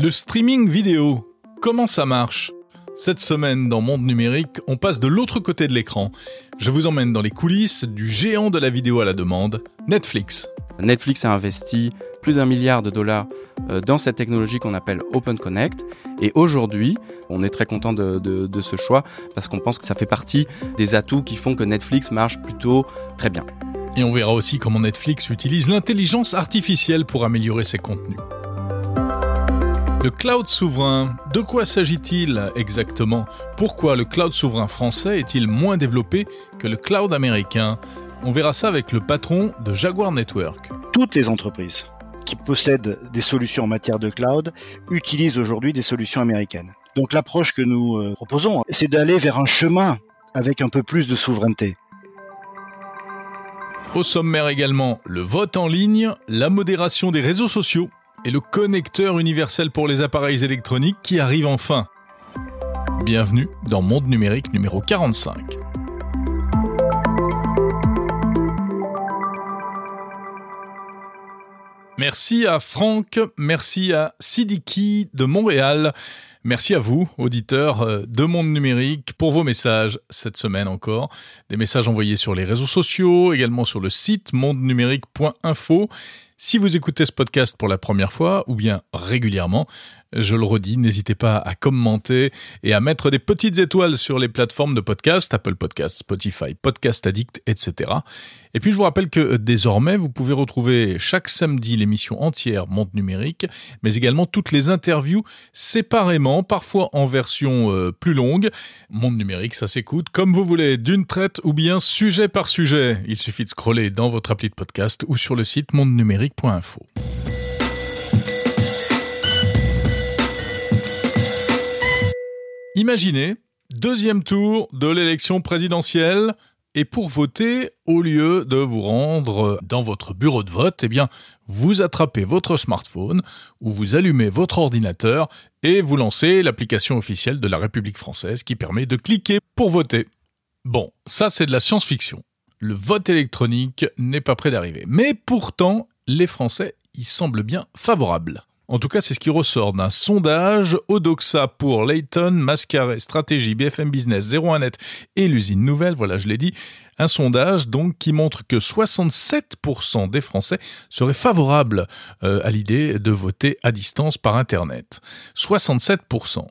Le streaming vidéo, comment ça marche? Cette semaine dans Monde Numérique, on passe de l'autre côté de l'écran. Je vous emmène dans les coulisses du géant de la vidéo à la demande, Netflix. Netflix a investi plus d'un milliard de dollars euh, dans cette technologie qu'on appelle Open Connect. Et aujourd'hui, on est très content de, de ce choix parce qu'on pense que ça fait partie des atouts qui font que Netflix marche plutôt très bien. Et on verra aussi comment Netflix utilise l'intelligence artificielle pour améliorer ses contenus. Le cloud souverain, de quoi s'agit-il exactement? Pourquoi le cloud souverain français est-il moins développé que le cloud américain? On verra ça avec le patron de Jaguar Network. Toutes les entreprises qui possèdent des solutions en matière de cloud utilisent aujourd'hui des solutions américaines. Donc l'approche que nous euh, proposons, c'est d'aller vers un chemin avec un peu plus de souveraineté. Au sommaire également, le vote en ligne, la modération des réseaux sociaux et le connecteur universel pour les appareils électroniques qui arrive enfin. Bienvenue dans Monde Numérique numéro 45. Merci à Franck, merci à Sidiki de Montréal, merci à vous, auditeurs euh, de Monde Numérique, pour vos messages cette semaine encore. Des messages envoyés sur les réseaux sociaux, également sur le site mondenumérique.info. Si vous écoutez ce podcast pour la première fois ou bien régulièrement, je le redis, n'hésitez pas à commenter et à mettre des petites étoiles sur les plateformes de podcast, Apple Podcast, Spotify, Podcast Addict, etc. Et puis je vous rappelle que désormais, vous pouvez retrouver chaque samedi l'émission entière Monde Numérique, mais également toutes les interviews séparément, parfois en version euh, plus longue. Monde Numérique, ça s'écoute comme vous voulez, d'une traite ou bien sujet par sujet. Il suffit de scroller dans votre appli de podcast ou sur le site mondenumérique.info. Imaginez, deuxième tour de l'élection présidentielle, et pour voter, au lieu de vous rendre dans votre bureau de vote, eh bien, vous attrapez votre smartphone ou vous allumez votre ordinateur et vous lancez l'application officielle de la République française qui permet de cliquer pour voter. Bon, ça c'est de la science-fiction. Le vote électronique n'est pas prêt d'arriver. Mais pourtant, les Français y semblent bien favorables. En tout cas, c'est ce qui ressort d'un sondage Odoxa pour Layton, Mascaré, Stratégie, BFM Business, 01net et l'usine Nouvelle, voilà, je l'ai dit. Un sondage donc qui montre que 67% des Français seraient favorables euh, à l'idée de voter à distance par Internet. 67%.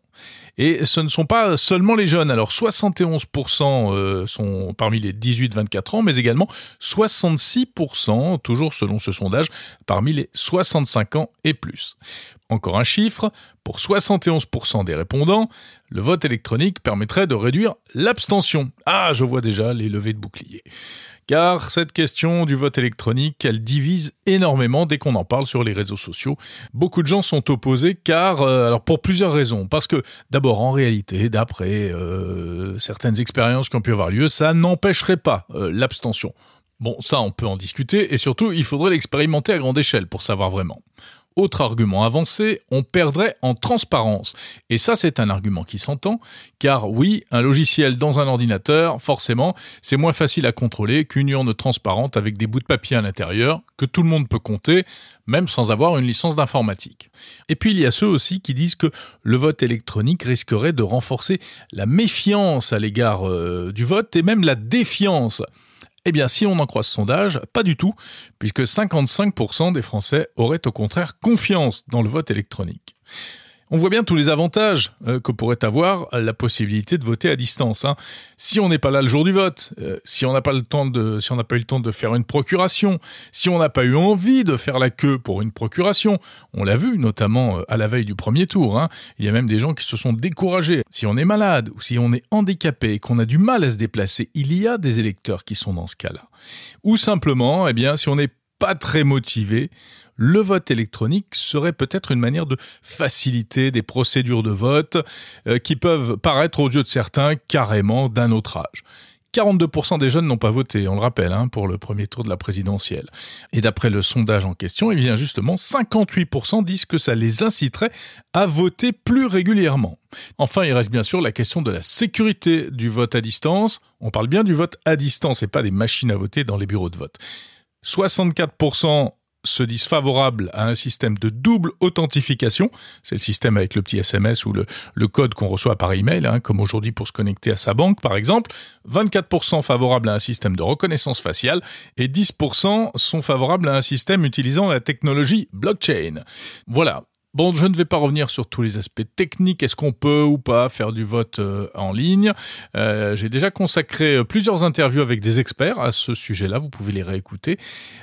Et ce ne sont pas seulement les jeunes. Alors 71% euh, sont parmi les 18-24 ans, mais également 66%, toujours selon ce sondage, parmi les 65 ans et plus. Encore un chiffre, pour 71% des répondants, le vote électronique permettrait de réduire l'abstention. Ah, je vois déjà les levées de boucliers. Car cette question du vote électronique, elle divise énormément dès qu'on en parle sur les réseaux sociaux. Beaucoup de gens sont opposés car, euh, alors pour plusieurs raisons. Parce que d'abord, en réalité, d'après euh, certaines expériences qui ont pu avoir lieu, ça n'empêcherait pas euh, l'abstention. Bon, ça, on peut en discuter, et surtout, il faudrait l'expérimenter à grande échelle pour savoir vraiment. Autre argument avancé, on perdrait en transparence. Et ça, c'est un argument qui s'entend, car oui, un logiciel dans un ordinateur, forcément, c'est moins facile à contrôler qu'une urne transparente avec des bouts de papier à l'intérieur, que tout le monde peut compter, même sans avoir une licence d'informatique. Et puis il y a ceux aussi qui disent que le vote électronique risquerait de renforcer la méfiance à l'égard euh, du vote et même la défiance. Eh bien, si on en croit ce sondage, pas du tout, puisque 55% des Français auraient au contraire confiance dans le vote électronique. On voit bien tous les avantages euh, que pourrait avoir la possibilité de voter à distance. Hein. Si on n'est pas là le jour du vote, euh, si on n'a pas le temps si on pas eu le temps de faire une procuration, si on n'a pas eu envie de faire la queue pour une procuration, on l'a vu notamment euh, à la veille du premier tour. Hein. Il y a même des gens qui se sont découragés. Si on est malade ou si on est handicapé et qu'on a du mal à se déplacer, il y a des électeurs qui sont dans ce cas-là. Ou simplement, eh bien, si on n'est pas très motivé, le vote électronique serait peut-être une manière de faciliter des procédures de vote euh, qui peuvent paraître aux yeux de certains carrément d'un autre âge. 42% des jeunes n'ont pas voté, on le rappelle, hein, pour le premier tour de la présidentielle. Et d'après le sondage en question, eh bien justement, 58% disent que ça les inciterait à voter plus régulièrement. Enfin, il reste bien sûr la question de la sécurité du vote à distance. On parle bien du vote à distance et pas des machines à voter dans les bureaux de vote. 64% se disent favorables à un système de double authentification. C'est le système avec le petit SMS ou le, code qu'on reçoit par email, hein, comme aujourd'hui pour se connecter à sa banque, par exemple. 24% favorables à un système de reconnaissance faciale et 10% sont favorables à un système utilisant la technologie blockchain. Voilà. Bon, je ne vais pas revenir sur tous les aspects techniques. Est-ce qu'on peut ou pas faire du vote euh, en ligne? Euh, J'ai déjà consacré euh, plusieurs interviews avec des experts à ce sujet-là. Vous pouvez les réécouter.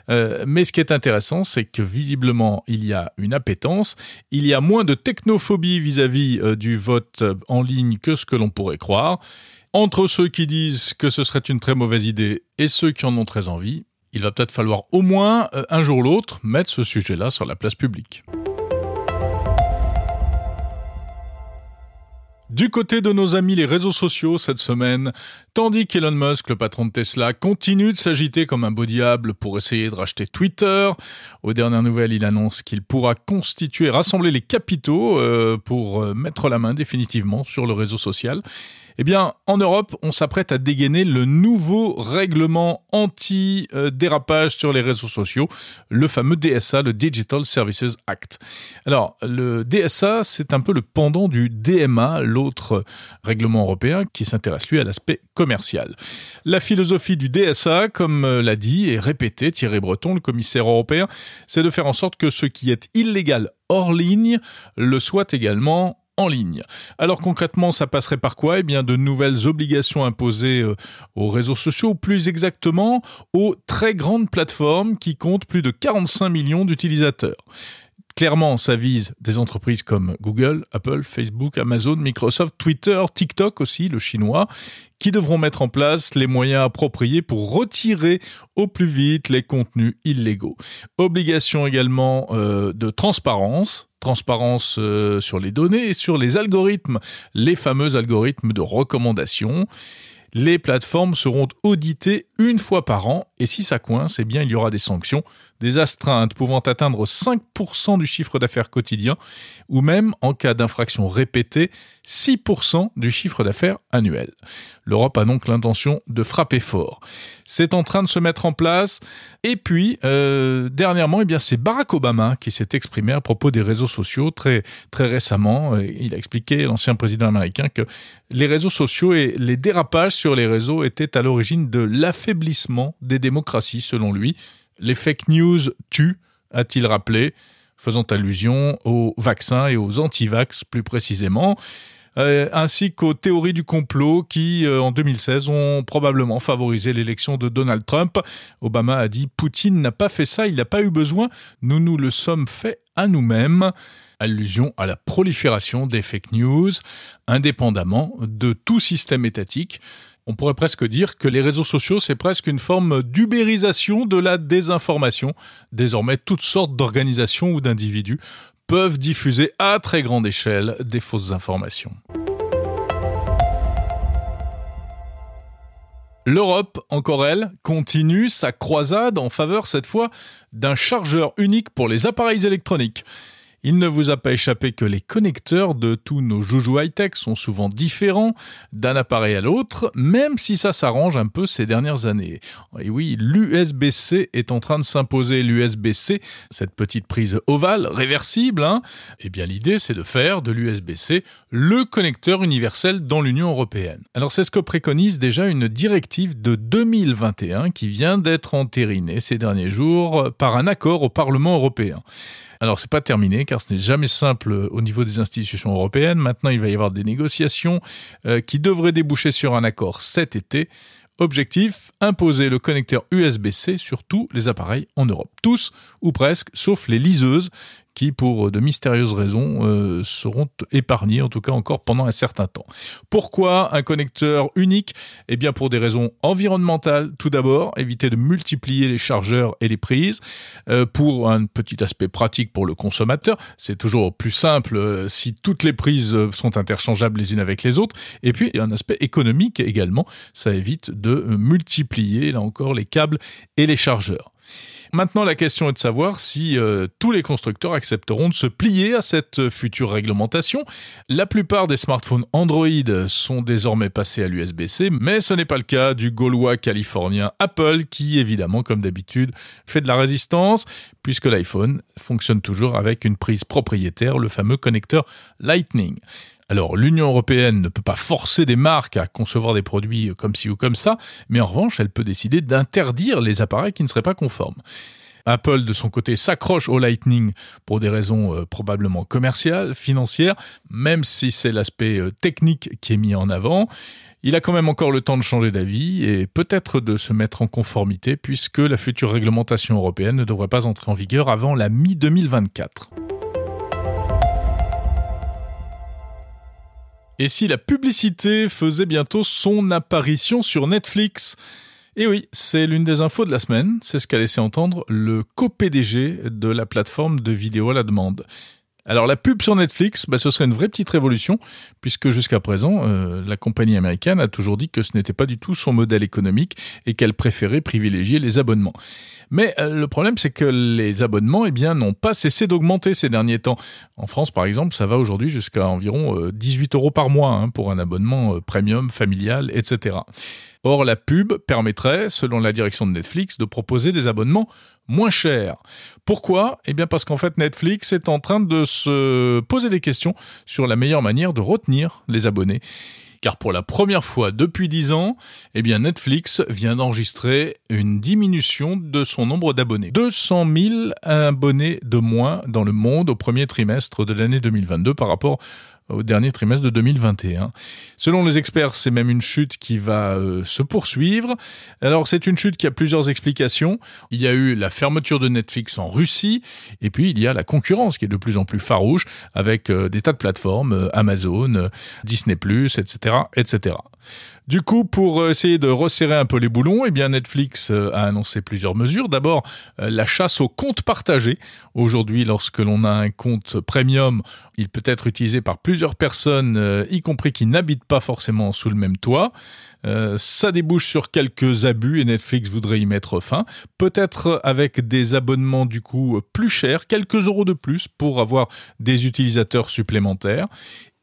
mais ce qui est intéressant, c'est que visiblement, il y a une appétence. Il y a moins de technophobie vis-à-vis -vis, du vote en ligne que ce que l'on pourrait croire. Entre ceux qui disent que ce serait une très mauvaise idée et ceux qui en ont très envie, il va peut-être falloir au moins un jour ou l'autre mettre ce sujet-là sur la place publique. Du côté de nos amis les réseaux sociaux cette semaine, tandis qu'Elon Musk, le patron de Tesla, continue de s'agiter comme un beau diable pour essayer de racheter Twitter, aux dernières nouvelles, il annonce qu'il pourra constituer, rassembler les capitaux euh, pour euh, mettre la main définitivement sur le réseau social. Eh bien, en Europe, on s'apprête à dégainer le nouveau règlement anti-dérapage sur les réseaux sociaux, le fameux DSA, le Digital Services Act. Alors, le DSA, c'est un peu le pendant du DMA, l'autre règlement européen qui s'intéresse lui à l'aspect commercial. La philosophie du DSA, comme l'a dit et répété Thierry Breton, le commissaire européen, c'est de faire en sorte que ce qui est illégal hors ligne le soit également en ligne. Alors concrètement, ça passerait par quoi? Eh bien, de nouvelles obligations imposées euh, aux réseaux sociaux, plus exactement aux très grandes plateformes qui comptent plus de 45 millions d'utilisateurs. Clairement, ça vise des entreprises comme Google, Apple, Facebook, Amazon, Microsoft, Twitter, TikTok aussi, le chinois, qui devront mettre en place les moyens appropriés pour retirer au plus vite les contenus illégaux. Obligation également euh, de transparence, transparence euh, sur les données et sur les algorithmes, les fameux algorithmes de recommandation. Les plateformes seront auditées une fois par an et si ça coince, eh bien il y aura des sanctions des astreintes pouvant atteindre 5% du chiffre d'affaires quotidien, ou même, en cas d'infraction répétée, 6% du chiffre d'affaires annuel. L'Europe a donc l'intention de frapper fort. C'est en train de se mettre en place. Et puis, euh, dernièrement, eh c'est Barack Obama qui s'est exprimé à propos des réseaux sociaux très, très récemment. Il a expliqué, l'ancien président américain, que les réseaux sociaux et les dérapages sur les réseaux étaient à l'origine de l'affaiblissement des démocraties, selon lui. Les fake news tuent, a-t-il rappelé, faisant allusion aux vaccins et aux anti-vax plus précisément. Euh, ainsi qu'aux théories du complot qui, euh, en 2016, ont probablement favorisé l'élection de Donald Trump. Obama a dit Poutine n'a pas fait ça, il n'a pas eu besoin, nous nous le sommes fait à nous-mêmes. Allusion à la prolifération des fake news, indépendamment de tout système étatique. On pourrait presque dire que les réseaux sociaux, c'est presque une forme d'ubérisation de la désinformation. Désormais, toutes sortes d'organisations ou d'individus peuvent diffuser à très grande échelle des fausses informations. L'Europe, encore elle, continue sa croisade en faveur cette fois d'un chargeur unique pour les appareils électroniques. Il ne vous a pas échappé que les connecteurs de tous nos joujoux high-tech sont souvent différents d'un appareil à l'autre, même si ça s'arrange un peu ces dernières années. Et oui, l'USB-C est en train de s'imposer. L'USB-C, cette petite prise ovale, réversible, hein eh bien l'idée c'est de faire de l'USB-C le connecteur universel dans l'Union européenne. Alors c'est ce que préconise déjà une directive de 2021 qui vient d'être entérinée ces derniers jours par un accord au Parlement européen. Alors c'est pas terminé car ce n'est jamais simple au niveau des institutions européennes. Maintenant, il va y avoir des négociations euh, qui devraient déboucher sur un accord cet été. Objectif, imposer le connecteur USB-C sur tous les appareils en Europe. Tous ou presque, sauf les liseuses qui, pour de mystérieuses raisons, euh, seront épargnés, en tout cas encore pendant un certain temps. Pourquoi un connecteur unique? Eh bien pour des raisons environnementales, tout d'abord, éviter de multiplier les chargeurs et les prises. Euh, pour un petit aspect pratique pour le consommateur, c'est toujours plus simple euh, si toutes les prises sont interchangeables les unes avec les autres. Et puis, il y a un aspect économique également, ça évite de multiplier, là encore, les câbles et les chargeurs. Maintenant, la question est de savoir si euh, tous les constructeurs accepteront de se plier à cette future réglementation. La plupart des smartphones Android sont désormais passés à l'USB-C, mais ce n'est pas le cas du gaulois californien Apple qui, évidemment, comme d'habitude, fait de la résistance, puisque l'iPhone fonctionne toujours avec une prise propriétaire, le fameux connecteur Lightning. Alors l'Union européenne ne peut pas forcer des marques à concevoir des produits comme ci ou comme ça, mais en revanche elle peut décider d'interdire les appareils qui ne seraient pas conformes. Apple, de son côté, s'accroche au Lightning pour des raisons euh, probablement commerciales, financières, même si c'est l'aspect euh, technique qui est mis en avant. Il a quand même encore le temps de changer d'avis et peut-être de se mettre en conformité puisque la future réglementation européenne ne devrait pas entrer en vigueur avant la mi-2024. Et si la publicité faisait bientôt son apparition sur Netflix? Et oui, c'est l'une des infos de la semaine, c'est ce qu'a laissé entendre le co-PDG de la plateforme de vidéo à la demande. Alors la pub sur Netflix, bah, ce serait une vraie petite révolution, puisque jusqu'à présent, euh, la compagnie américaine a toujours dit que ce n'était pas du tout son modèle économique et qu'elle préférait privilégier les abonnements. Mais euh, le problème, c'est que les abonnements, eh n'ont pas cessé d'augmenter ces derniers temps. En France, par exemple, ça va aujourd'hui jusqu'à environ 18 euh, euros par mois hein, pour un abonnement premium, familial, etc. Or, la pub permettrait, selon la direction de Netflix, de proposer des abonnements moins chers. Pourquoi? Eh bien parce qu'en fait Netflix est en train de se poser des questions sur la meilleure manière de retenir les abonnés. Car pour la première fois depuis 10 ans, eh bien Netflix vient d'enregistrer une diminution de son nombre d'abonnés. 200 000 abonnés de moins dans le monde au premier trimestre de l'année 2022 par rapport au dernier trimestre de 2021. Selon les experts, c'est même une chute qui va euh, se poursuivre. Alors c'est une chute qui a plusieurs explications. Il y a eu la fermeture de Netflix en Russie, et puis il y a la concurrence qui est de plus en plus farouche avec euh, des tas de plateformes, euh, Amazon, Disney ⁇ etc., etc. Du coup, pour euh, essayer de resserrer un peu les boulons, eh bien Netflix euh, a annoncé plusieurs mesures. D'abord, euh, la chasse au compte partagé. Aujourd'hui, lorsque l'on a un compte premium, il peut être utilisé par plusieurs personnes, y compris qui n'habitent pas forcément sous le même toit. ça débouche sur quelques abus et Netflix voudrait y mettre fin. Peut-être avec des abonnements du coup plus chers, quelques euros de plus pour avoir des utilisateurs supplémentaires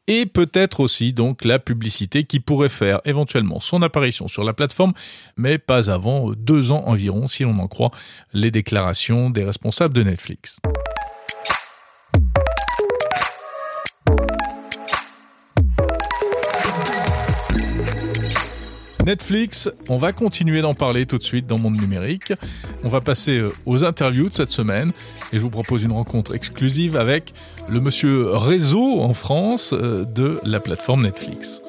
et peut-être aussi donc la publicité qui pourrait faire éventuellement son apparition sur la plateforme, mais pas avant deux ans environ si l'on en croit les déclarations des responsables de Netflix. Netflix, on va continuer d'en parler tout de suite dans Monde Numérique. On va passer euh, aux interviews de cette semaine et je vous propose une rencontre exclusive avec le monsieur réseau en France euh, de la plateforme Netflix.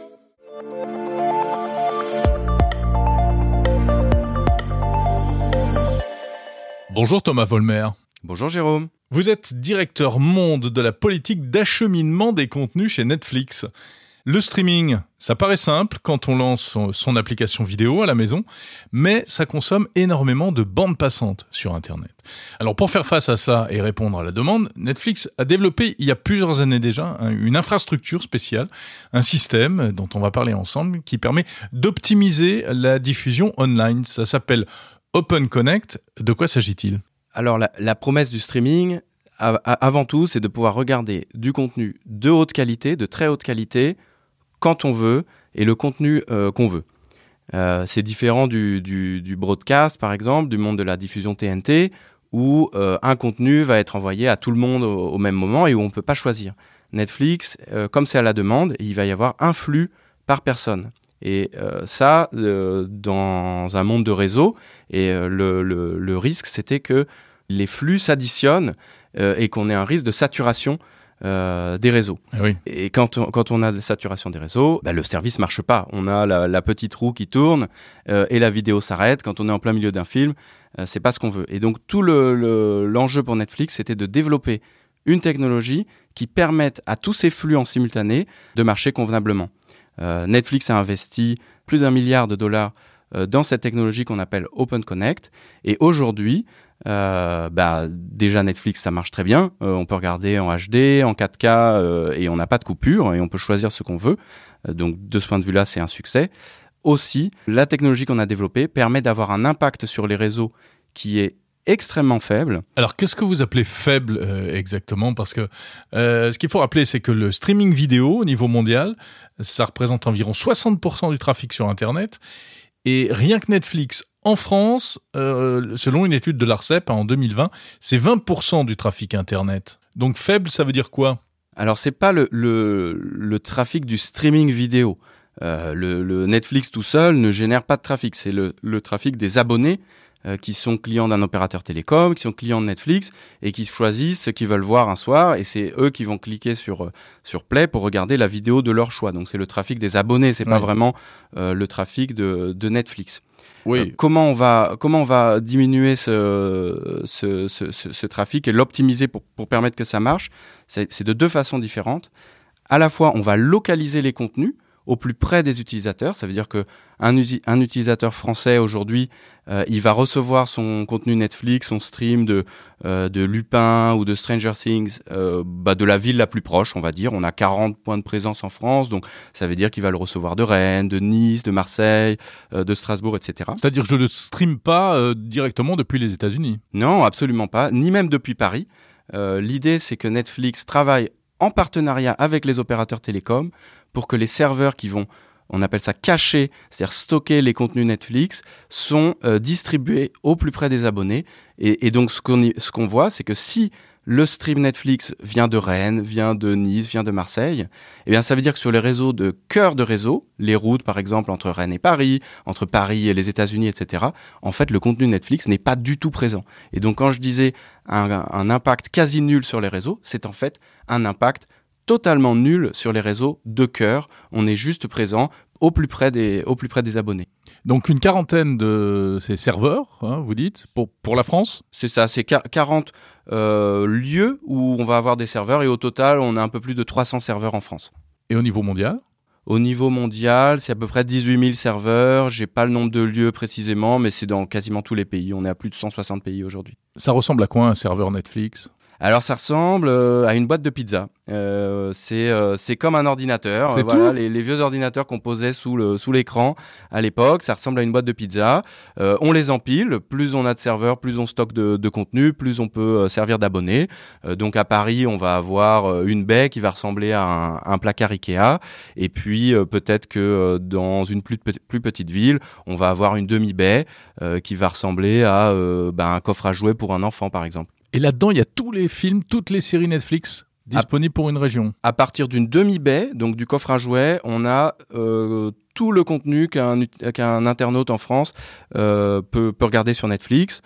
Bonjour Thomas Volmer. Bonjour Jérôme. Vous êtes directeur monde de la politique d'acheminement des contenus chez Netflix. Le streaming, ça paraît simple quand on lance son, application vidéo à la maison, mais ça consomme énormément de bandes passantes sur Internet. Alors pour faire face à ça et répondre à la demande, Netflix a développé il y a plusieurs années déjà une infrastructure spéciale, un système dont on va parler ensemble qui permet d'optimiser la diffusion online. Ça s'appelle Open Connect. De quoi s'agit-il? Alors la, promesse du streaming, avant tout, c'est de pouvoir regarder du contenu de haute qualité, de très haute qualité, quand on veut et le contenu euh, qu'on veut. Euh, c'est différent du, du, broadcast, par exemple, du monde de la diffusion TNT, où euh, un contenu va être envoyé à tout le monde au, même moment et où on ne peut pas choisir. Netflix, comme c'est à la demande, il va y avoir un flux par personne. Et ça, dans un monde de réseau, et le, le, le, risque, c'était que les flux s'additionnent et qu'on ait un risque de saturation euh, des réseaux. Eh et quand on, quand on a la saturation des réseaux, bah, le service marche pas. On a la, petite roue qui tourne euh, et la vidéo s'arrête. Quand on est en plein milieu d'un film, euh, c'est pas ce qu'on veut. Et donc tout l'enjeu le, pour Netflix, c'était de développer une technologie qui permette à tous ces flux en simultané de marcher convenablement. Netflix a investi plus d'un milliard de dollars dans cette technologie qu'on appelle Open Connect. Et aujourd'hui, euh, bah, déjà Netflix ça marche très bien. Euh, on peut regarder en HD, en 4K euh, et on n'a pas de coupure et on peut choisir ce qu'on veut. donc de ce point de vue-là, c'est un succès. Aussi, la technologie qu'on a développée permet d'avoir un impact sur les réseaux qui est extrêmement faible. Alors, qu'est-ce que vous appelez faible euh, exactement? Parce que euh, ce qu'il faut rappeler, c'est que le streaming vidéo au niveau mondial, ça représente environ 60% du trafic sur Internet. Et rien que Netflix en France, euh, selon une étude de l'ARCEP en 2020, c'est 20% du trafic Internet. Donc faible, ça veut dire quoi? Alors, c'est pas le, le, trafic du streaming vidéo. Euh, le, le, Netflix tout seul ne génère pas de trafic, c'est le, le trafic des abonnés euh, qui sont clients d'un opérateur télécom, qui sont clients de Netflix et qui choisissent ce qu'ils veulent voir un soir et c'est eux qui vont cliquer sur euh, sur Play pour regarder la vidéo de leur choix. Donc c'est le trafic des abonnés, c'est pas vraiment euh, le trafic de, de Netflix. Oui. Euh, comment on va comment on va diminuer ce ce, ce, ce, ce trafic et l'optimiser pour pour permettre que ça marche? C'est de deux façons différentes. À la fois, on va localiser les contenus au plus près des utilisateurs. Ça veut dire que un, un utilisateur français aujourd'hui, euh, il va recevoir son contenu Netflix, son stream de euh, de Lupin ou de Stranger Things, euh, bah de la ville la plus proche, on va dire. On a 40 points de présence en France, donc ça veut dire qu'il va le recevoir de Rennes, de Nice, de Marseille, de Strasbourg, etc. C'est-à-dire que je ne stream pas directement depuis les États-Unis. Non, absolument pas, ni même depuis Paris. L'idée, c'est que Netflix travaille en partenariat avec les opérateurs télécoms pour que les serveurs qui vont, on appelle ça cacher, c'est-à-dire stocker les contenus Netflix, sont euh, distribués au plus près des abonnés. Et, donc ce qu'on voit, c'est que si le stream Netflix vient de Rennes, vient de Nice, vient de Marseille, eh bien ça veut dire que sur les réseaux de cœur de réseau, les routes par exemple entre Rennes et Paris, entre Paris et les États-Unis, etc., en fait le contenu Netflix n'est pas du tout présent. Et donc quand je disais un, un impact quasi nul sur les réseaux, c'est en fait un impact totalement nul sur les réseaux de cœur. On est juste présent au plus près des, au plus près des abonnés. Donc une quarantaine de ces serveurs, hein, vous dites, pour, pour la France? C'est ça, c'est 40 euh, lieux où on va avoir des serveurs et au total, on a un peu plus de 300 serveurs en France. Et au niveau mondial au niveau mondial, c'est à peu près 18 000 serveurs. J'ai pas le nombre de lieux précisément, mais c'est dans quasiment tous les pays. On est à plus de 160 pays aujourd'hui. Ça ressemble à quoi un serveur Netflix? Alors ça ressemble euh, à une boîte de pizza. Euh, c'est euh, c'est comme un ordinateur. C'est voilà, tout les, les vieux ordinateurs qu'on posait sous le sous l'écran à l'époque, ça ressemble à une boîte de pizza. Euh, on les empile. Plus on a de serveurs, plus on stocke de, de contenu, plus on peut euh, servir d'abonnés. Euh, donc à Paris, on va avoir une baie qui va ressembler à un, un placard Ikea. Et puis euh, peut-être que dans une plus, plus petite ville, on va avoir une demi-baie euh, qui va ressembler à euh, bah, un coffre à jouets pour un enfant, par exemple. Et là-dedans, il y a tous les films, toutes les séries Netflix disponibles pour une région. à partir d'une demi-baie, donc du coffre à jouets, on a euh, tout le contenu qu'un qu'un internaute en France euh, peut, peut regarder sur Netflix.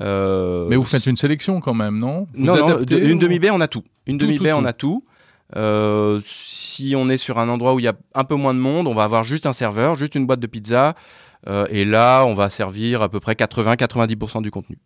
Euh, Mais vous faites une sélection quand même, non? Vous non, non, adaptez de- une demi-baie, on a tout. Une demi-baie, on a tout. Euh, si on est sur un endroit où il y a un peu moins de monde, on va avoir juste un serveur, juste une boîte de pizza. Euh, et là, on va servir à peu près 80-90% du contenu.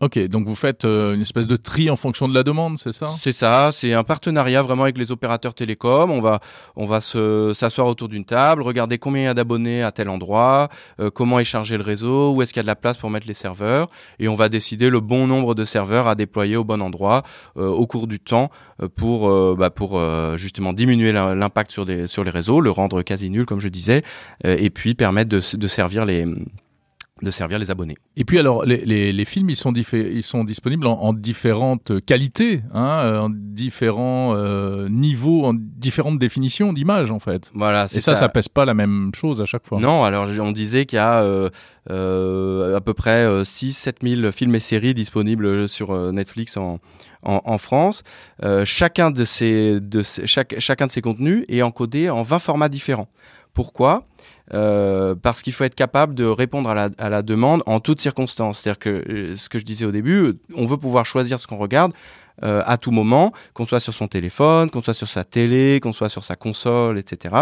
Ok, donc vous faites euh, une espèce de tri en fonction de la demande, c'est ça? C'est ça, c'est un partenariat vraiment avec les opérateurs télécoms. On va, on va se, s'asseoir autour d'une table, regarder combien il y a d'abonnés à tel endroit, euh, comment est chargé le réseau, où est-ce qu'il y a de la place pour mettre les serveurs, et on va décider le bon nombre de serveurs à déployer au bon endroit euh, au cours du temps euh, pour, euh, bah, pour euh, justement diminuer l'impact sur, des, sur les réseaux, le rendre quasi nul comme je disais, et puis permettre de, de servir les de servir les abonnés. Et puis alors, les, les, les films, ils sont, ils sont disponibles en, en différentes qualités, hein, euh, en différents euh, niveaux, en différentes définitions d'images, en fait. Voilà, Et c'est ça, ça, pèse pas la même chose à chaque fois. Non, alors on disait qu'il y a euh, euh, à peu près 6-7 000 films et séries disponibles sur euh, Netflix en, en, en France. Euh, chacun, de ces, de ces, chaque, chacun de ces contenus est encodé en 20 formats différents. Pourquoi? Euh, parce qu'il faut être capable de répondre à la, à la demande en toutes circonstances. C'est-à-dire que euh, ce que je disais au début, on veut pouvoir choisir ce qu'on regarde euh, à tout moment, qu'on soit sur son téléphone, qu'on soit sur sa télé, qu'on soit sur sa console, etc.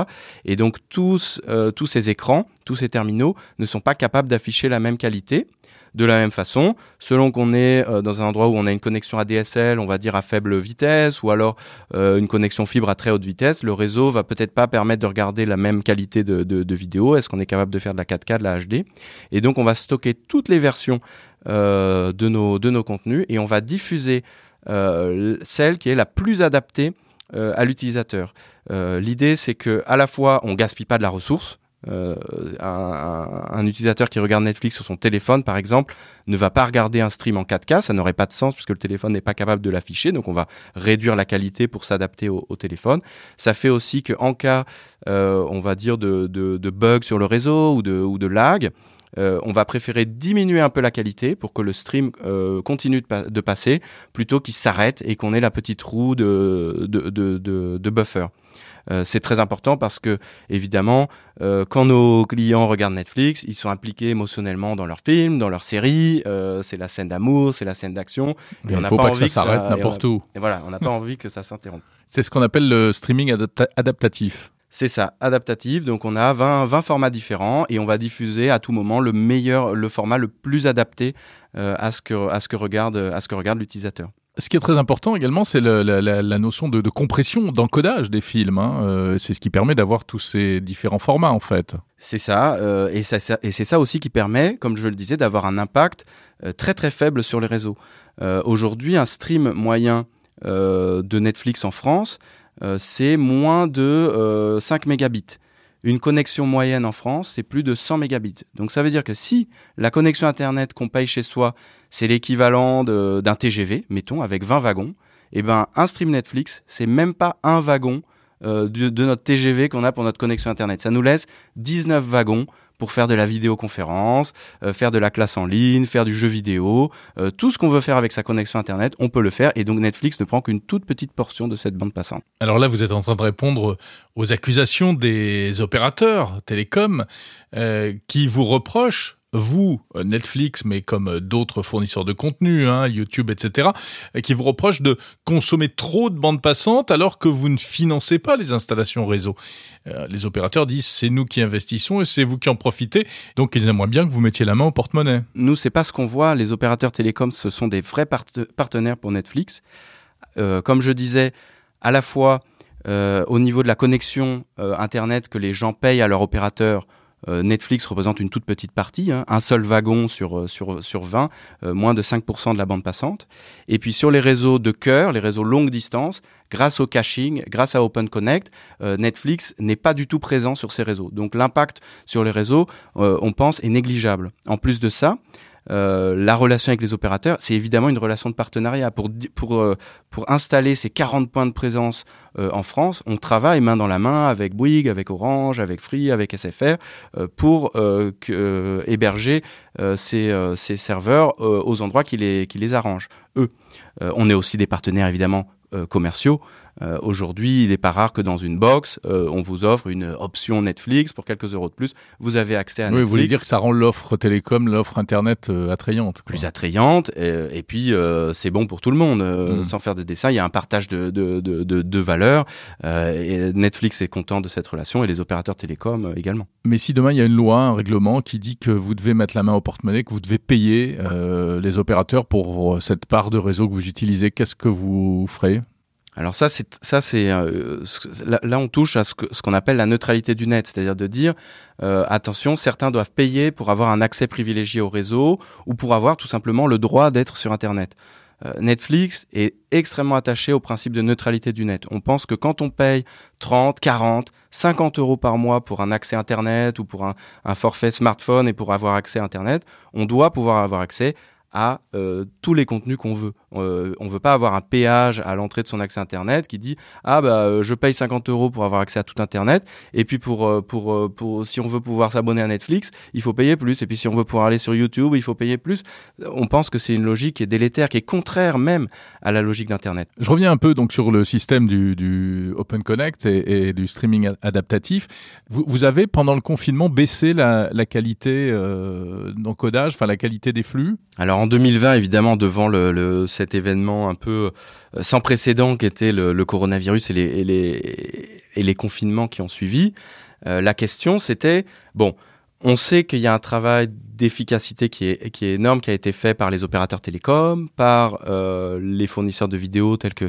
Et donc tous, euh, tous ces écrans, tous ces terminaux ne sont pas capables d'afficher la même qualité. De la même façon, selon qu'on est euh, dans un endroit où on a une connexion ADSL, on va dire à faible vitesse, ou alors euh, une connexion fibre à très haute vitesse, le réseau va peut-être pas permettre de regarder la même qualité de, vidéo. Est-ce qu'on est capable de faire de la 4K, de la HD Et donc on va stocker toutes les versions euh, de, nos, de nos contenus et on va diffuser celle qui est la plus adaptée à l'utilisateur. L'idée, c'est que à la fois on gaspille pas de la ressource. Euh, un, utilisateur qui regarde Netflix sur son téléphone, par exemple, ne va pas regarder un stream en 4K, ça n'aurait pas de sens puisque le téléphone n'est pas capable de l'afficher, donc on va réduire la qualité pour s'adapter au, téléphone. Ça fait aussi que en cas, euh, on va dire, de, bugs sur le réseau ou de, lag, euh, on va préférer diminuer un peu la qualité pour que le stream continue de, passer plutôt qu'il s'arrête et qu'on ait la petite roue de buffer. Euh, c'est très important parce que, évidemment, euh, quand nos clients regardent Netflix, ils sont impliqués émotionnellement dans leurs films, dans leurs séries. Euh, c'est la scène d'amour, c'est la scène d'action. Il ne faut pas, que ça s'arrête n'importe où. Et voilà, on n'a pas envie que ça s'interrompe. C'est ce qu'on appelle le streaming adaptatif. C'est ça, adaptatif. Donc on a 20, 20, formats différents et on va diffuser à tout moment le meilleur, le format le plus adapté à, ce que, à ce que regarde, à ce que regarde l'utilisateur. Ce qui est très important également, c'est la, notion de, compression, d'encodage des films. Hein. Euh, c'est ce qui permet d'avoir tous ces différents formats, en fait. C'est ça, euh, et, ça, et c'est ça aussi qui permet, comme je le disais, d'avoir un impact euh, très très faible sur les réseaux. Aujourd'hui, un stream moyen de Netflix en France, c'est moins de 5 mégabits. Une connexion moyenne en France, c'est plus de 100 mégabits. Donc ça veut dire que si la connexion Internet qu'on paye chez soi, c'est l'équivalent d'un TGV, mettons, avec 20 wagons, et eh ben un stream Netflix, c'est même pas un wagon euh, de, notre TGV qu'on a pour notre connexion Internet. Ça nous laisse 19 wagons pour faire de la vidéoconférence, euh, faire de la classe en ligne, faire du jeu vidéo, euh, tout ce qu'on veut faire avec sa connexion Internet, on peut le faire. Et donc Netflix ne prend qu'une toute petite portion de cette bande passante. Alors là, vous êtes en train de répondre aux accusations des opérateurs télécoms qui vous reprochent vous, euh, Netflix, mais comme euh, d'autres fournisseurs de contenu, hein, YouTube, etc., euh, qui vous reprochent de consommer trop de bandes passantes alors que vous ne financez pas les installations réseau. les opérateurs disent c'est nous qui investissons et c'est vous qui en profitez, donc ils aimeraient bien que vous mettiez la main au porte-monnaie. Nous, c'est pas ce qu'on voit. Les opérateurs télécoms, ce sont des vrais partenaires pour Netflix. comme je disais, à la fois au niveau de la connexion Internet que les gens payent à leur opérateur, Netflix représente une toute petite partie, hein. un seul wagon sur, euh, sur, sur 20, euh, moins de 5% de la bande passante. Et puis sur les réseaux de cœur, les réseaux longue distance, grâce au caching, grâce à Open Connect, Netflix n'est pas du tout présent sur ces réseaux. Donc l'impact sur les réseaux, on pense, est négligeable. En plus de ça, euh, la relation avec les opérateurs, c'est évidemment une relation de partenariat. Pour, euh, installer ces 40 points de présence euh, en France, on travaille main dans la main avec Bouygues, avec Orange, avec Free, avec SFR, pour héberger ces, ces, serveurs aux endroits qui les, qui les arrangent, eux. on est aussi des partenaires évidemment commerciaux. Euh, aujourd'hui, il n'est pas rare que dans une box, euh, on vous offre une option Netflix pour quelques euros de plus. Vous avez accès à Netflix. Oui, vous voulez dire que ça rend l'offre télécom, l'offre Internet euh, attrayante. Plus attrayante, et, puis c'est bon pour tout le monde. Mm. Sans faire de dessin, il y a un partage de, de, de, de, valeurs. et Netflix est content de cette relation et les opérateurs télécoms également. Mais si demain il y a une loi, un règlement qui dit que vous devez mettre la main au porte-monnaie, que vous devez payer les opérateurs pour cette part de réseau que vous utilisez, qu'est-ce que vous ferez? Alors ça, c'est ça, c'est euh, là, on touche à ce qu'on appelle la neutralité du net, c'est-à-dire de dire euh, attention, certains doivent payer pour avoir un accès privilégié au réseau ou pour avoir tout simplement le droit d'être sur Internet. Euh, Netflix est extrêmement attaché au principe de neutralité du net. On pense que quand on paye 30, 40, 50 euros par mois pour un accès Internet ou pour un, un forfait smartphone et pour avoir accès à Internet, on doit pouvoir avoir accès à euh, tous les contenus qu'on veut. Euh, on veut pas avoir un péage à l'entrée de son accès internet qui dit ah bah euh, je paye 50 euros pour avoir accès à tout internet et puis pour euh, pour pour si on veut pouvoir s'abonner à Netflix il faut payer plus et puis si on veut pouvoir aller sur YouTube il faut payer plus. On pense que c'est une logique qui est délétère qui est contraire même à la logique d'internet. Je reviens un peu donc sur le système du, du Open Connect et, et, du streaming adaptatif. Vous, vous, avez pendant le confinement baissé la, la qualité d'encodage, enfin la qualité des flux? Alors en 2020, évidemment, devant le, cet événement un peu euh, sans précédent qu'était le, le, coronavirus et les, et, les, et les confinements qui ont suivi, euh, la question c'était, bon, on sait qu'il y a un travail d'efficacité qui est, qui est énorme, qui a été fait par les opérateurs télécoms, par euh, les fournisseurs de vidéos tels que,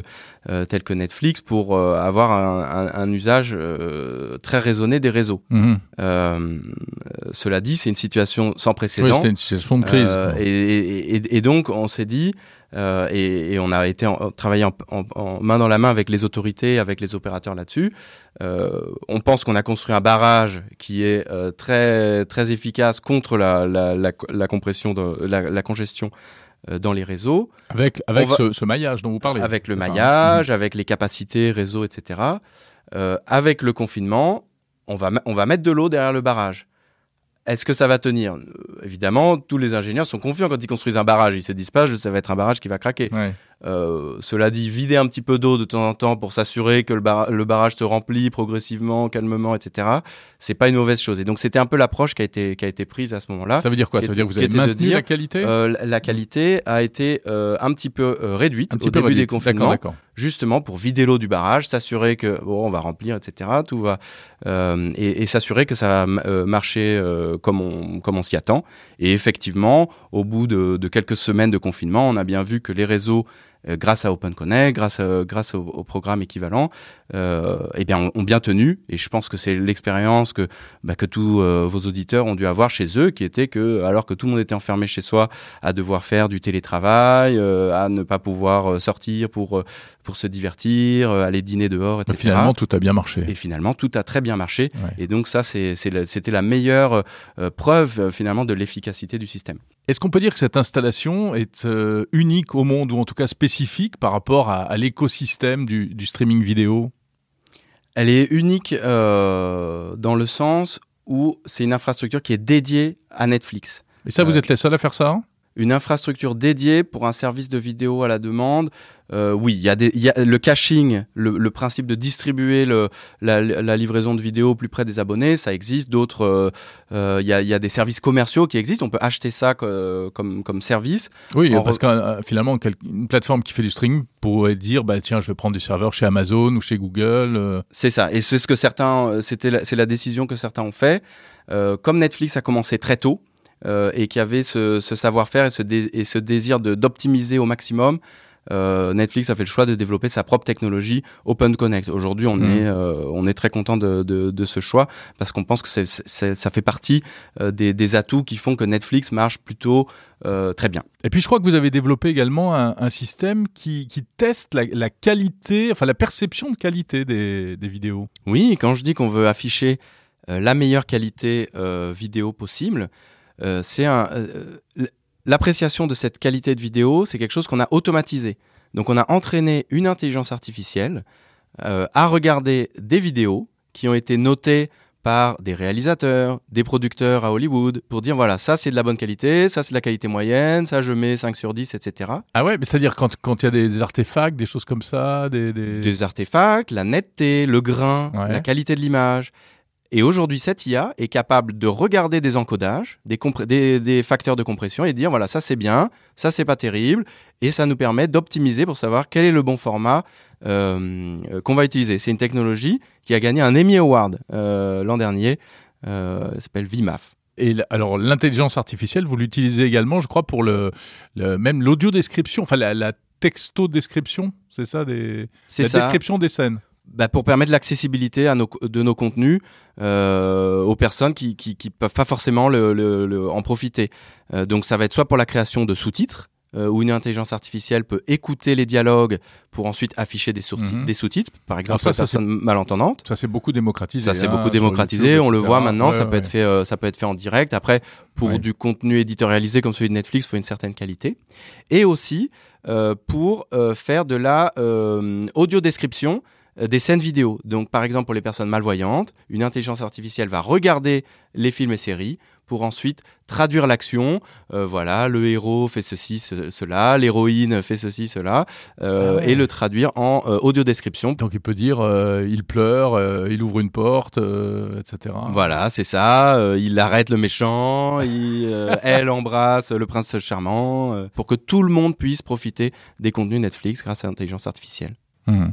euh, tels que Netflix, pour euh, avoir un, un, un usage très raisonné des réseaux. Euh, cela dit, c'est une situation sans précédent. Oui, c'était une situation de crise. Et, et, et, donc, on s'est dit, Euh, et, et, on a été en, travaillé en, en, main dans la main avec les autorités, avec les opérateurs là-dessus. Euh, on pense qu'on a construit un barrage qui est euh, très très efficace contre la, la, la, la compression, de, la, congestion euh, dans les réseaux. Avec, avec ce, ce, maillage dont vous parlez. Avec le maillage, avec les capacités réseau, etc. Euh, avec le confinement, on va, on va mettre de l'eau derrière le barrage. Est-ce que ça va tenir? Évidemment, tous les ingénieurs sont confiants quand ils construisent un barrage. Ils se disent pas, ça va être un barrage qui va craquer. Ouais. Euh, cela dit, vider un petit peu d'eau de temps en temps pour s'assurer que le, bar le, barrage se remplit progressivement, calmement, etc. C'est pas une mauvaise chose. Et donc c'était un peu l'approche qui a été qui a été prise à ce moment-là. Ça veut dire quoi? Ça veut dire que vous avez maintenu dire, la qualité? euh, La qualité a été euh, un petit peu réduite un petit au peu début réduite. des confinements, justement pour vider l'eau du barrage, s'assurer que bon on va remplir, etc. Tout va et, et s'assurer que ça va marcher comme on comme on s'y attend. Et effectivement, au bout de, de quelques semaines de confinement, on a bien vu que les réseaux grâce à OpenConnect, grâce, à, grâce au, au, programme équivalent, euh, eh bien, ont, ont, bien tenu. Et je pense que c'est l'expérience que, bah, que tous euh, vos auditeurs ont dû avoir chez eux, qui était que, alors que tout le monde était enfermé chez soi, à devoir faire du télétravail, euh, à ne pas pouvoir euh, sortir pour, pour se divertir, aller dîner dehors, etc. Mais finalement, tout a bien marché. Et finalement, tout a très bien marché. Ouais. Et donc, ça, c'était la meilleure preuve, finalement, de l'efficacité du système. Est-ce qu'on peut dire que cette installation est euh, unique au monde ou en tout cas spécifique par rapport à, à l'écosystème du, du, streaming vidéo? Elle est unique euh, dans le sens où c'est une infrastructure qui est dédiée à Netflix. Et ça, euh, vous êtes les seuls à faire ça? hein Une infrastructure dédiée pour un service de vidéo à la demande. Euh, oui, il y, a des, y a le caching, le, le principe de distribuer le, la, la, livraison de vidéos au plus près des abonnés, ça existe. D'autres, euh, il euh, y, a, y, a, des services commerciaux qui existent. On peut acheter ça que, comme, comme service. Oui, en parce que finalement, une plateforme qui fait du streaming pourrait dire, bah tiens, je vais prendre du serveur chez Amazon ou chez Google. C'est ça. Et c'est ce que certains, c'était, c'est la décision que certains ont fait. Euh, comme Netflix a commencé très tôt. Euh, et qui avait ce, ce savoir-faire et ce, dé, et ce désir de, d'optimiser au maximum, Netflix a fait le choix de développer sa propre technologie Open Connect. Aujourd'hui, on, mmh. est, euh, on est très content de, de, de, ce choix parce qu'on pense que ça fait partie euh, des, des, atouts qui font que Netflix marche plutôt euh, très bien. Et puis, je crois que vous avez développé également un, un système qui, qui teste la, la, qualité, enfin la perception de qualité des, des vidéos. Oui, quand je dis qu'on veut afficher euh, la meilleure qualité euh, vidéo possible, c'est un l'appréciation de cette qualité de vidéo, c'est quelque chose qu'on a automatisé. Donc on a entraîné une intelligence artificielle euh, à regarder des vidéos qui ont été notées par des réalisateurs, des producteurs à Hollywood, pour dire voilà, ça c'est de la bonne qualité, ça c'est de la qualité moyenne, ça je mets 5 sur 10, etc. Ah ouais, mais c'est-à-dire quand il quand y a des, des, artefacts, des choses comme ça, des... Des, des artefacts, la netteté, le grain, ouais. la qualité de l'image. Et aujourd'hui, cette IA est capable de regarder des encodages, des, des, des, facteurs de compression et dire voilà, ça c'est bien, ça c'est pas terrible. Et ça nous permet d'optimiser pour savoir quel est le bon format euh, qu'on va utiliser. C'est une technologie qui a gagné un Emmy Award euh, l'an dernier. Euh, elle s'appelle VMAF. Et alors l'intelligence artificielle, vous l'utilisez également, je crois, pour le, le même l'audio description, enfin la, la texto description, c'est ça, des, la ça. description des scènes bah, pour permettre l'accessibilité à nos, de nos contenus euh, aux personnes qui, qui peuvent pas forcément le, le, le en profiter. Euh, donc ça va être soit pour la création de sous-titres, euh, où une intelligence artificielle peut écouter les dialogues pour ensuite afficher des, Mhm. des sous-titres, par exemple ça, pour les ça, personnes malentendantes. Ça c'est beaucoup démocratisé. Ça c'est hein, beaucoup démocratisé, YouTube, on le voit maintenant, Ouais, ça peut être fait, ça peut être fait en direct. Après, pour Ouais. du contenu éditorialisé comme celui de Netflix, il faut une certaine qualité. Et aussi pour faire de la audio description euh, des scènes vidéo. Donc, par exemple, pour les personnes malvoyantes, une intelligence artificielle va regarder les films et séries pour ensuite traduire l'action. Euh, voilà, le héros fait ceci, ce, cela, l'héroïne fait ceci, cela, euh, Ah ouais. et le traduire en euh, audio description. Donc il peut dire euh, il pleure, euh, il ouvre une porte, euh, etc. Voilà, c'est ça. euh, il arrête le méchant, il, euh, elle embrasse le prince charmant, euh, pour que tout le monde puisse profiter des contenus Netflix grâce à l'intelligence artificielle. Mmh.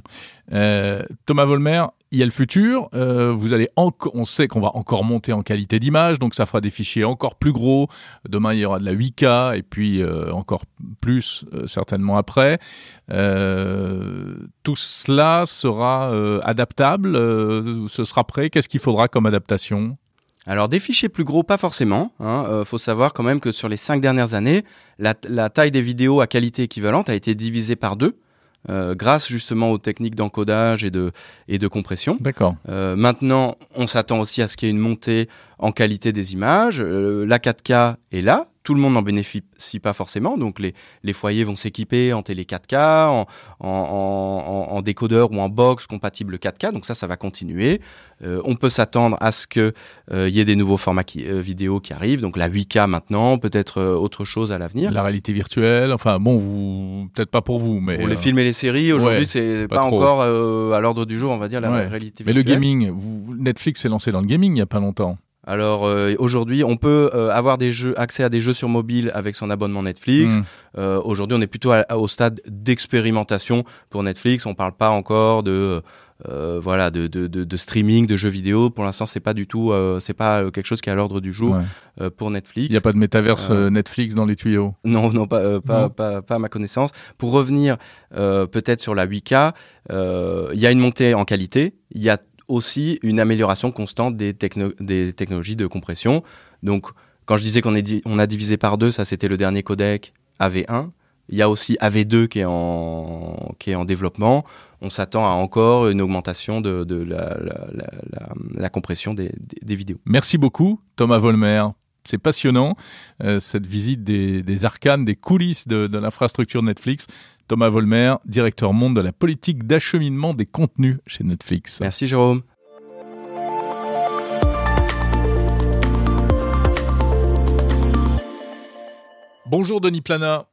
Euh, Thomas Volmer, il y a le futur. Euh, vous allez on sait qu'on va encore monter en qualité d'image, donc ça fera des fichiers encore plus gros. Demain, il y aura de la 8K et puis euh, encore plus certainement après. Tout cela sera adaptable. ce sera prêt? Qu'est-ce qu'il faudra comme adaptation? Alors des fichiers plus gros, pas forcément. Il hein. faut savoir quand même que sur les cinq dernières années, la, taille des vidéos à qualité équivalente a été divisée par deux. Euh, grâce justement aux techniques d'encodage et de, et de compression. D'accord. Euh, maintenant, on s'attend aussi à ce qu'il y ait une montée en qualité des images. la 4K est là, tout le monde n'en bénéficie pas forcément. Donc les, les foyers vont s'équiper en télé 4K, en, en, en, en, décodeur ou en box compatible 4K. Donc ça, ça va continuer. Euh, on peut s'attendre à ce qu'il euh, y ait des nouveaux formats qui, euh, vidéo qui arrivent. Donc la 8K maintenant, peut-être autre chose à l'avenir. La réalité virtuelle, enfin bon, vous peut-être pas pour vous, mais pour les films et les séries aujourd'hui, c'est pas, encore à l'ordre du jour, on va dire la réalité virtuelle. Mais le gaming, vous, Netflix s'est lancé dans le gaming il y a pas longtemps. Alors euh, aujourd'hui, on peut euh, avoir des jeux, accès à des jeux sur mobile avec son abonnement Netflix. Mm. Euh, aujourd'hui, on est plutôt au stade d'expérimentation pour Netflix. On parle pas encore de voilà de, de, de, streaming de jeux vidéo. Pour l'instant, c'est pas du tout, c'est pas quelque chose qui est à l'ordre du jour pour Netflix. Il n'y a pas de métaverse Netflix dans les tuyaux? Non, non, pas, pas, pas, pas, à ma connaissance. Pour revenir peut-être sur la 8K, il y a une montée en qualité. Il y a aussi une amélioration constante des, des technologies de compression. Donc, quand je disais qu'on on a divisé par deux, ça c'était le dernier codec AV1. Il y a aussi AV2 qui est en, qui est en développement. On s'attend à encore une augmentation de, de la, la, la, compression des, des, vidéos. Merci beaucoup, Thomas Volmer. C'est passionnant, euh, cette visite des, des, arcanes, des coulisses de, de l'infrastructure Netflix. Thomas Volmer, directeur monde de la politique d'acheminement des contenus chez Netflix. Merci Jérôme. Bonjour Denis Plana.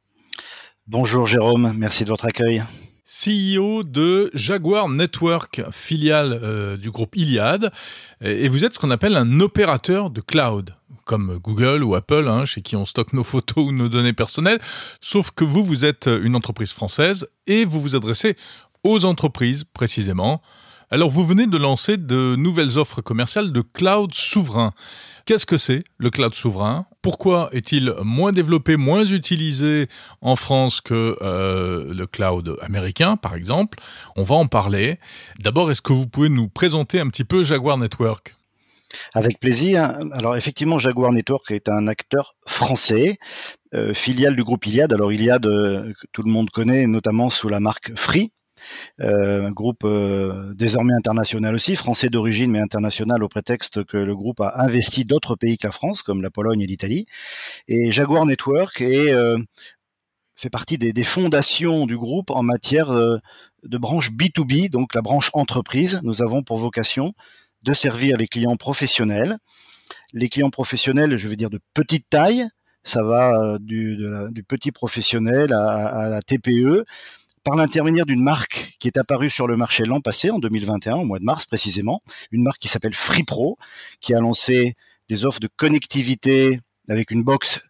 Bonjour Jérôme, merci de votre accueil. CEO de Jaguar Network, filiale euh, du groupe Iliad, et vous êtes ce qu'on appelle un opérateur de cloud comme Google ou Apple, hein, chez qui on stocke nos photos ou nos données personnelles. Sauf que vous, vous êtes une entreprise française et vous vous adressez aux entreprises précisément. Alors vous venez de lancer de nouvelles offres commerciales de cloud souverain. Qu'est-ce que c'est le cloud souverain? Pourquoi est-il moins développé, moins utilisé en France que euh, le cloud américain par exemple? On va en parler. D'abord, est-ce que vous pouvez nous présenter un petit peu Jaguar Network? Avec plaisir. Alors effectivement, Jaguar Network est un acteur français, euh, filiale du groupe Iliad. Alors Iliad, euh, tout le monde connaît, notamment sous la marque Free. Euh, groupe désormais international aussi, français d'origine mais international au prétexte que le groupe a investi d'autres pays que la France, comme la Pologne et l'Italie. Et Jaguar Network fait partie des, des, fondations du groupe en matière de branche B2B, donc la branche entreprise. Nous avons pour vocation de servir les clients professionnels. Les clients professionnels, je veux dire de petite taille, ça va euh, du, petit professionnel à, la TPE, par l'intermédiaire d'une marque qui est apparue sur le marché l'an passé, en 2021, au mois de mars précisément, une marque qui s'appelle FreePro, qui a lancé des offres de connectivité avec une box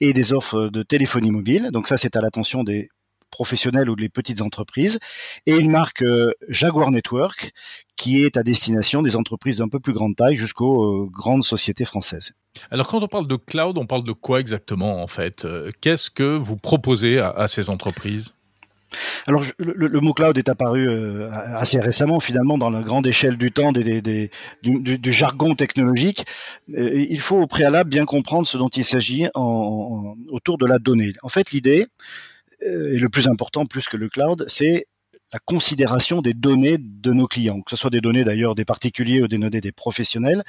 et des offres de téléphonie mobile. Donc ça, c'est à l'attention des professionnels ou les petites entreprises, et une marque euh, Jaguar Network qui est à destination des entreprises d'un peu plus grande taille jusqu'aux euh, grandes sociétés françaises. Alors quand on parle de cloud, on parle de quoi exactement en fait euh, Qu'est-ce que vous proposez à, ces entreprises? Alors le, mot cloud est apparu assez récemment finalement dans la grande échelle du temps des, du, jargon technologique. il faut au préalable bien comprendre ce dont il s'agit autour de la donnée. En fait l'idée et le plus important, plus que le cloud, c'est la considération des données de nos clients, que ce soit des données d'ailleurs des particuliers ou des données des professionnels.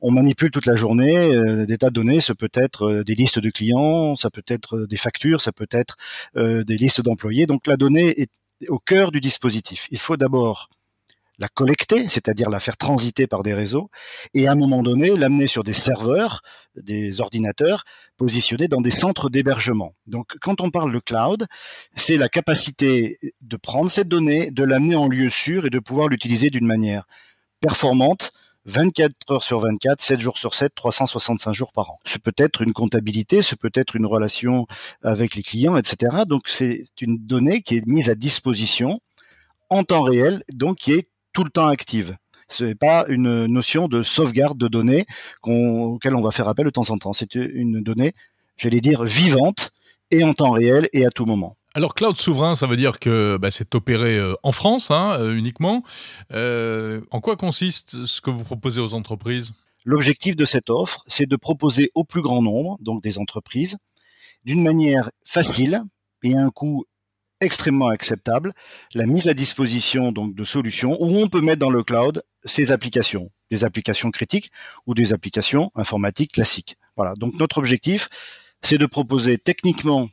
On manipule toute la journée euh, des tas de données. Ce peut être euh, des listes de clients, ça peut être des factures, ça peut être des listes d'employés. Donc la donnée est au cœur du dispositif. Il faut d'abord la collecter, c'est-à-dire la faire transiter par des réseaux, et à un moment donné l'amener sur des serveurs, des ordinateurs positionnés dans des centres d'hébergement. Donc quand on parle de cloud, c'est la capacité de prendre cette donnée, de l'amener en lieu sûr et de pouvoir l'utiliser d'une manière performante, 24 heures sur 24, 7 jours sur 7, 365 jours par an. Ce peut être une comptabilité, ce peut être une relation avec les clients, etc. Donc c'est une donnée qui est mise à disposition en temps réel, donc qui est tout le temps active. Ce n'est pas une notion de sauvegarde de données auquel on va faire appel de temps en temps. C'est une donnée, j'allais dire, vivante et en temps réel et à tout moment. Alors cloud souverain, ça veut dire que bah, c'est opéré euh, en France hein, euh, uniquement. Euh, en quoi consiste ce que vous proposez aux entreprises? L'objectif de cette offre, c'est de proposer au plus grand nombre, donc des entreprises, d'une manière facile et à un coût extrêmement acceptable, la mise à disposition donc de solutions où on peut mettre dans le cloud ces applications, des applications critiques ou des applications informatiques classiques. Voilà. Donc notre objectif, c'est de proposer techniquement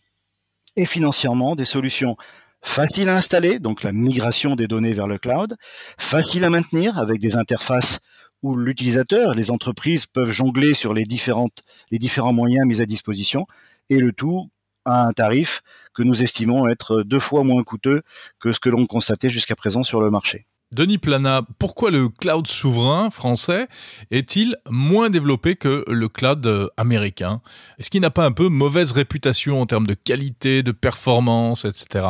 et financièrement des solutions faciles à installer, donc la migration des données vers le cloud, faciles à maintenir avec des interfaces où l'utilisateur, les entreprises peuvent jongler sur les différentes, les différents moyens mis à disposition, et le tout à un tarif que nous estimons être deux fois moins coûteux que ce que l'on constatait jusqu'à présent sur le marché. Denis Plana, pourquoi le cloud souverain français est-il moins développé que le cloud euh, américain? Est-ce qu'il n'a pas un peu mauvaise réputation en termes de qualité, de performance, etc.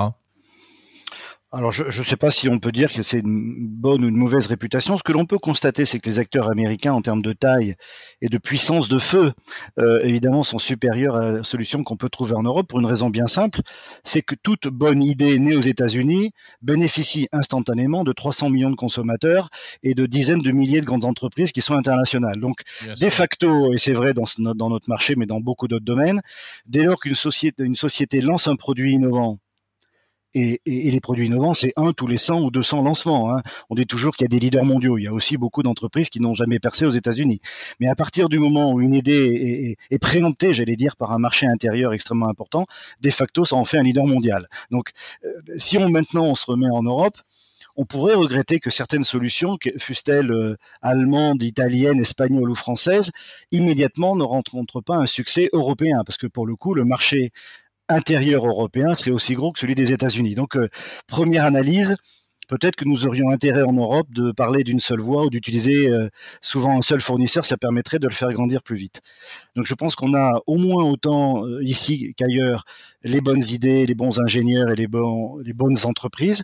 Alors, je ne sais pas si on peut dire que c'est une bonne ou une mauvaise réputation. Ce que l'on peut constater, c'est que les acteurs américains, en termes de taille et de puissance de feu, euh, évidemment, sont supérieurs à la solution qu'on peut trouver en Europe pour une raison bien simple, c'est que toute bonne idée née aux États-Unis bénéficie instantanément de 300 millions de consommateurs et de dizaines de milliers de grandes entreprises qui sont internationales. Donc, de facto, et c'est vrai dans, dans notre marché, mais dans beaucoup d'autres domaines, dès lors qu'une société, une société lance un produit innovant, et, les produits innovants, c'est un tous les 100 ou 200 lancements. Hein. On dit toujours qu'il y a des leaders mondiaux. Il y a aussi beaucoup d'entreprises qui n'ont jamais percé aux États-Unis. Mais à partir du moment où une idée est, présentée, j'allais dire, par un marché intérieur extrêmement important, de facto, ça en fait un leader mondial. Donc, euh, si on maintenant on se remet en Europe, on pourrait regretter que certaines solutions, fussent-elles euh, allemandes, italiennes, espagnoles ou françaises, immédiatement ne rencontrent pas un succès européen, parce que pour le coup, le marché intérieur européen serait aussi gros que celui des États-Unis. Donc, euh, première analyse, peut-être que nous aurions intérêt en Europe de parler d'une seule voix ou d'utiliser euh, souvent un seul fournisseur, ça permettrait de le faire grandir plus vite. Donc je pense qu'on a au moins autant euh, ici qu'ailleurs les bonnes idées, les bons ingénieurs et les, bonnes entreprises.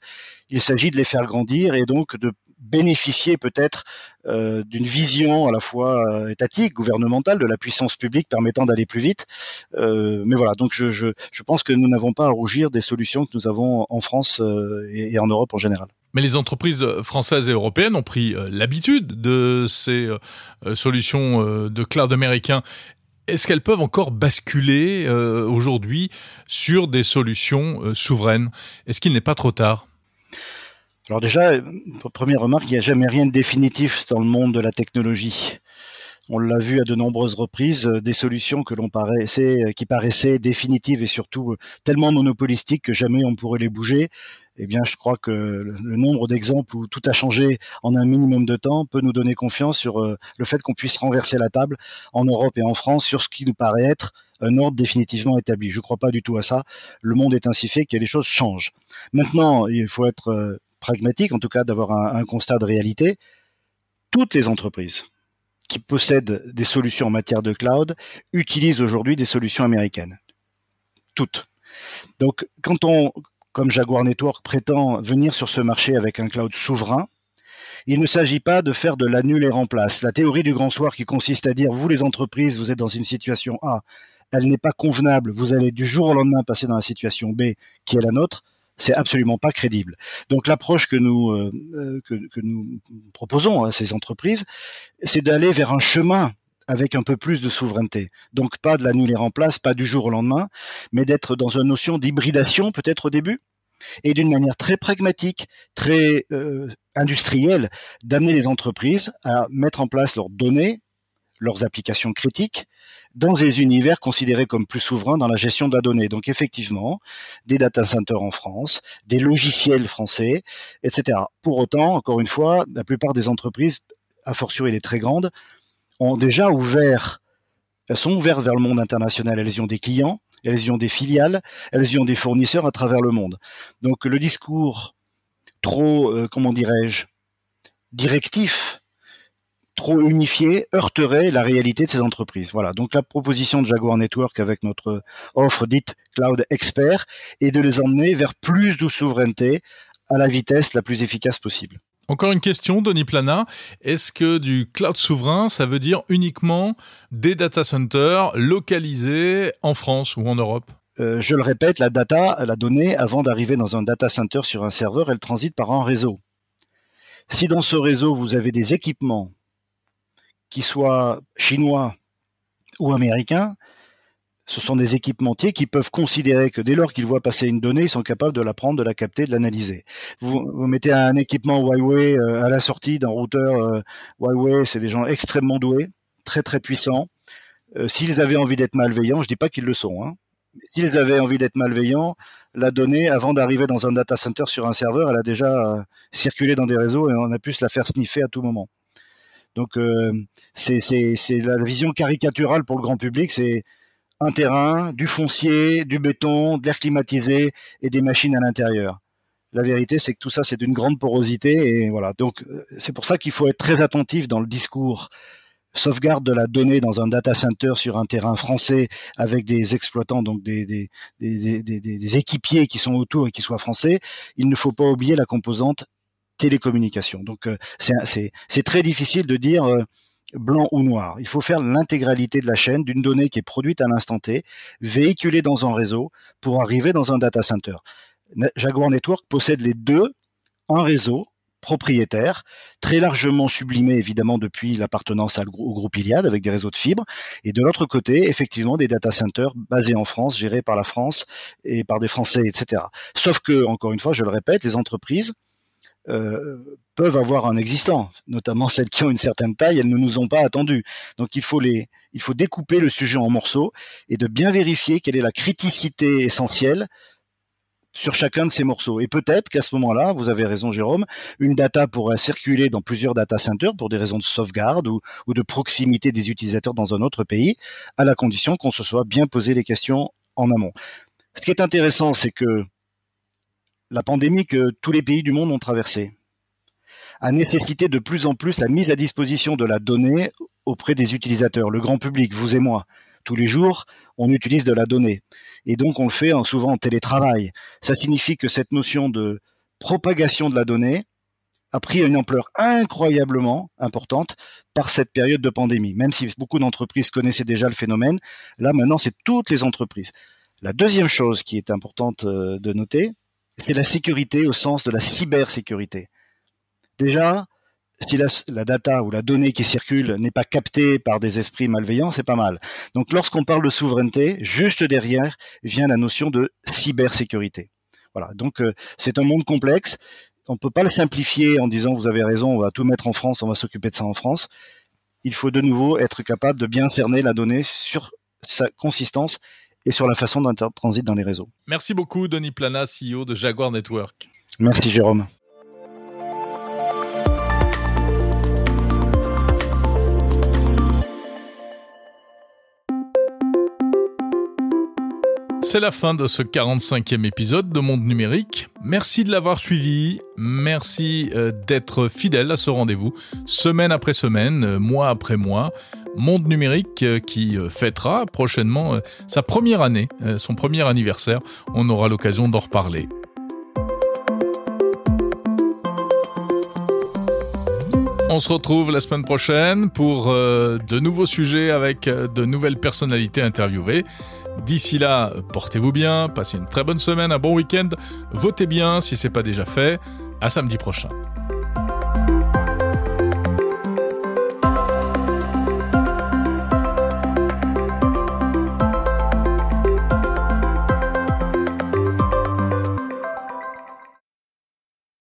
Il s'agit de les faire grandir et donc de bénéficier peut-être euh, d'une vision à la fois euh, étatique, gouvernementale, de la puissance publique permettant d'aller plus vite. Euh, mais voilà, donc je, je, pense que nous n'avons pas à rougir des solutions que nous avons en France et, et en Europe en général. Mais les entreprises françaises et européennes ont pris l'habitude de ces solutions de cloud américain est-ce qu'elles peuvent encore basculer aujourd'hui sur des solutions souveraines? Est-ce qu'il n'est pas trop tard? Alors déjà, première remarque, il n'y a jamais rien de définitif dans le monde de la technologie. On l'a vu à de nombreuses reprises, euh, des solutions euh, qui paraissaient définitives et surtout euh, tellement monopolistiques que jamais on pourrait les bouger. Eh bien, je crois que le nombre d'exemples où tout a changé en un minimum de temps peut nous donner confiance sur le fait qu'on puisse renverser la table en Europe et en France sur ce qui nous paraît être un ordre définitivement établi. Je ne crois pas du tout à ça. Le monde est ainsi fait que les choses changent. Maintenant, il faut être pragmatique, en tout cas d'avoir un, constat de réalité, toutes les entreprises qui possèdent des solutions en matière de cloud utilisent aujourd'hui des solutions américaines. Toutes. Donc quand on, comme Jaguar Network, prétend venir sur ce marché avec un cloud souverain, il ne s'agit pas de faire de l'annul et remplace. La théorie du grand soir qui consiste à dire, vous les entreprises, vous êtes dans une situation A, elle n'est pas convenable, vous allez du jour au lendemain passer dans la situation B qui est la nôtre, c'est absolument pas crédible. Donc l'approche que nous euh, euh, que, nous proposons à ces entreprises, c'est d'aller vers un chemin avec un peu plus de souveraineté. Donc pas de l'annuler en place, pas du jour au lendemain, mais d'être dans une notion d'hybridation peut-être au début, et d'une manière très pragmatique, très euh, industrielle, d'amener les entreprises à mettre en place leurs données, leurs applications critiques, dans des univers considérés comme plus souverains dans la gestion de la donnée. Donc effectivement, des data centers en France, des logiciels français, etc. Pour autant, encore une fois, la plupart des entreprises, a fortiori les très grandes, ont déjà ouvert, elles sont ouvertes vers le monde international. Elles y ont des clients, elles y ont des filiales, elles y ont des fournisseurs à travers le monde. Donc le discours trop, euh, comment dirais-je, directif trop unifié heurterait la réalité de ces entreprises. Voilà. Donc la proposition de Jaguar Network avec notre offre dite Cloud Expert est de les emmener vers plus de souveraineté à la vitesse la plus efficace possible. Encore une question, Denis Plana. Est-ce que du cloud souverain, ça veut dire uniquement des data centers localisés en France ou en Europe? Euh, je le répète, la data, la donnée, avant d'arriver dans un data center sur un serveur, elle transite par un réseau. Si dans ce réseau, vous avez des équipements qu'ils soient chinois ou américains, ce sont des équipementiers qui peuvent considérer que dès lors qu'ils voient passer une donnée, ils sont capables de la prendre, de la capter, de l'analyser. Vous, mettez un équipement Huawei euh, à la sortie d'un routeur euh, Huawei, c'est des gens extrêmement doués, très très puissants. Euh, s'ils avaient envie d'être malveillants, je dis pas qu'ils le sont, hein, s'ils avaient envie d'être malveillants, la donnée, avant d'arriver dans un data center sur un serveur, elle a déjà circulé dans des réseaux et on a pu se la faire sniffer à tout moment. Donc euh, c'est la vision caricaturale pour le grand public, c'est un terrain, du foncier, du béton, de l'air climatisé et des machines à l'intérieur. La vérité, c'est que tout ça, c'est d'une grande porosité et voilà. Donc, euh, c'est pour ça qu'il faut être très attentif dans le discours sauvegarde de la donnée dans un data center sur un terrain français avec des exploitants, donc des, des, équipiers qui sont autour et qui soient français, il ne faut pas oublier la composante télécommunication. Donc euh, c'est très difficile de dire euh, blanc ou noir. Il faut faire l'intégralité de la chaîne d'une donnée qui est produite à l'instant T, véhiculée dans un réseau pour arriver dans un data center. Jaguar Network possède les deux, un réseau propriétaire, très largement sublimé évidemment depuis l'appartenance au groupe Iliad avec des réseaux de fibres, et de l'autre côté, effectivement, des data centers basés en France, gérés par la France et par des Français, etc. Sauf que, encore une fois, je le répète, les entreprises euh, peuvent avoir un existant, notamment celles qui ont une certaine taille, elles ne nous ont pas attendus. Donc il faut les, il faut découper le sujet en morceaux et de bien vérifier quelle est la criticité essentielle sur chacun de ces morceaux. Et peut-être qu'à ce moment-là, vous avez raison Jérôme, une data pourrait circuler dans plusieurs data centers pour des raisons de sauvegarde ou de proximité des utilisateurs dans un autre pays, à la condition qu'on se soit bien posé les questions en amont. Ce qui est intéressant, c'est que la pandémie que tous les pays du monde ont traversée a nécessité de plus en plus la mise à disposition de la donnée auprès des utilisateurs, le grand public, vous et moi. Tous les jours, on utilise de la donnée. Et donc, on le fait en, souvent en télétravail. Ça signifie que cette notion de propagation de la donnée a pris une ampleur incroyablement importante par cette période de pandémie. Même si beaucoup d'entreprises connaissaient déjà le phénomène, là maintenant, c'est toutes les entreprises. La deuxième chose qui est importante euh, de noter, c'est la sécurité au sens de la cybersécurité. Déjà, si la, data ou la donnée qui circule n'est pas captée par des esprits malveillants, c'est pas mal. Donc lorsqu'on parle de souveraineté, juste derrière vient la notion de cybersécurité. Voilà, donc euh, c'est un monde complexe. On ne peut pas le simplifier en disant vous avez raison, on va tout mettre en France, on va s'occuper de ça en France. Il faut de nouveau être capable de bien cerner la donnée sur sa consistance et sur la façon dont elle transite dans les réseaux. Merci beaucoup, Denis Plana, CEO de Jaguar Network. Merci, Jérôme. C'est la fin de ce 45e épisode de Monde Numérique. Merci de l'avoir suivi. Merci euh, d'être fidèle à ce rendez-vous, semaine après semaine, euh, mois après mois. Monde Numérique euh, qui fêtera prochainement sa première année, son premier anniversaire. On aura l'occasion d'en reparler. On se retrouve la semaine prochaine pour de nouveaux sujets avec de nouvelles personnalités interviewées. D'ici là, portez-vous bien, passez une très bonne semaine, un bon week-end, votez bien si c'est pas déjà fait. À samedi prochain.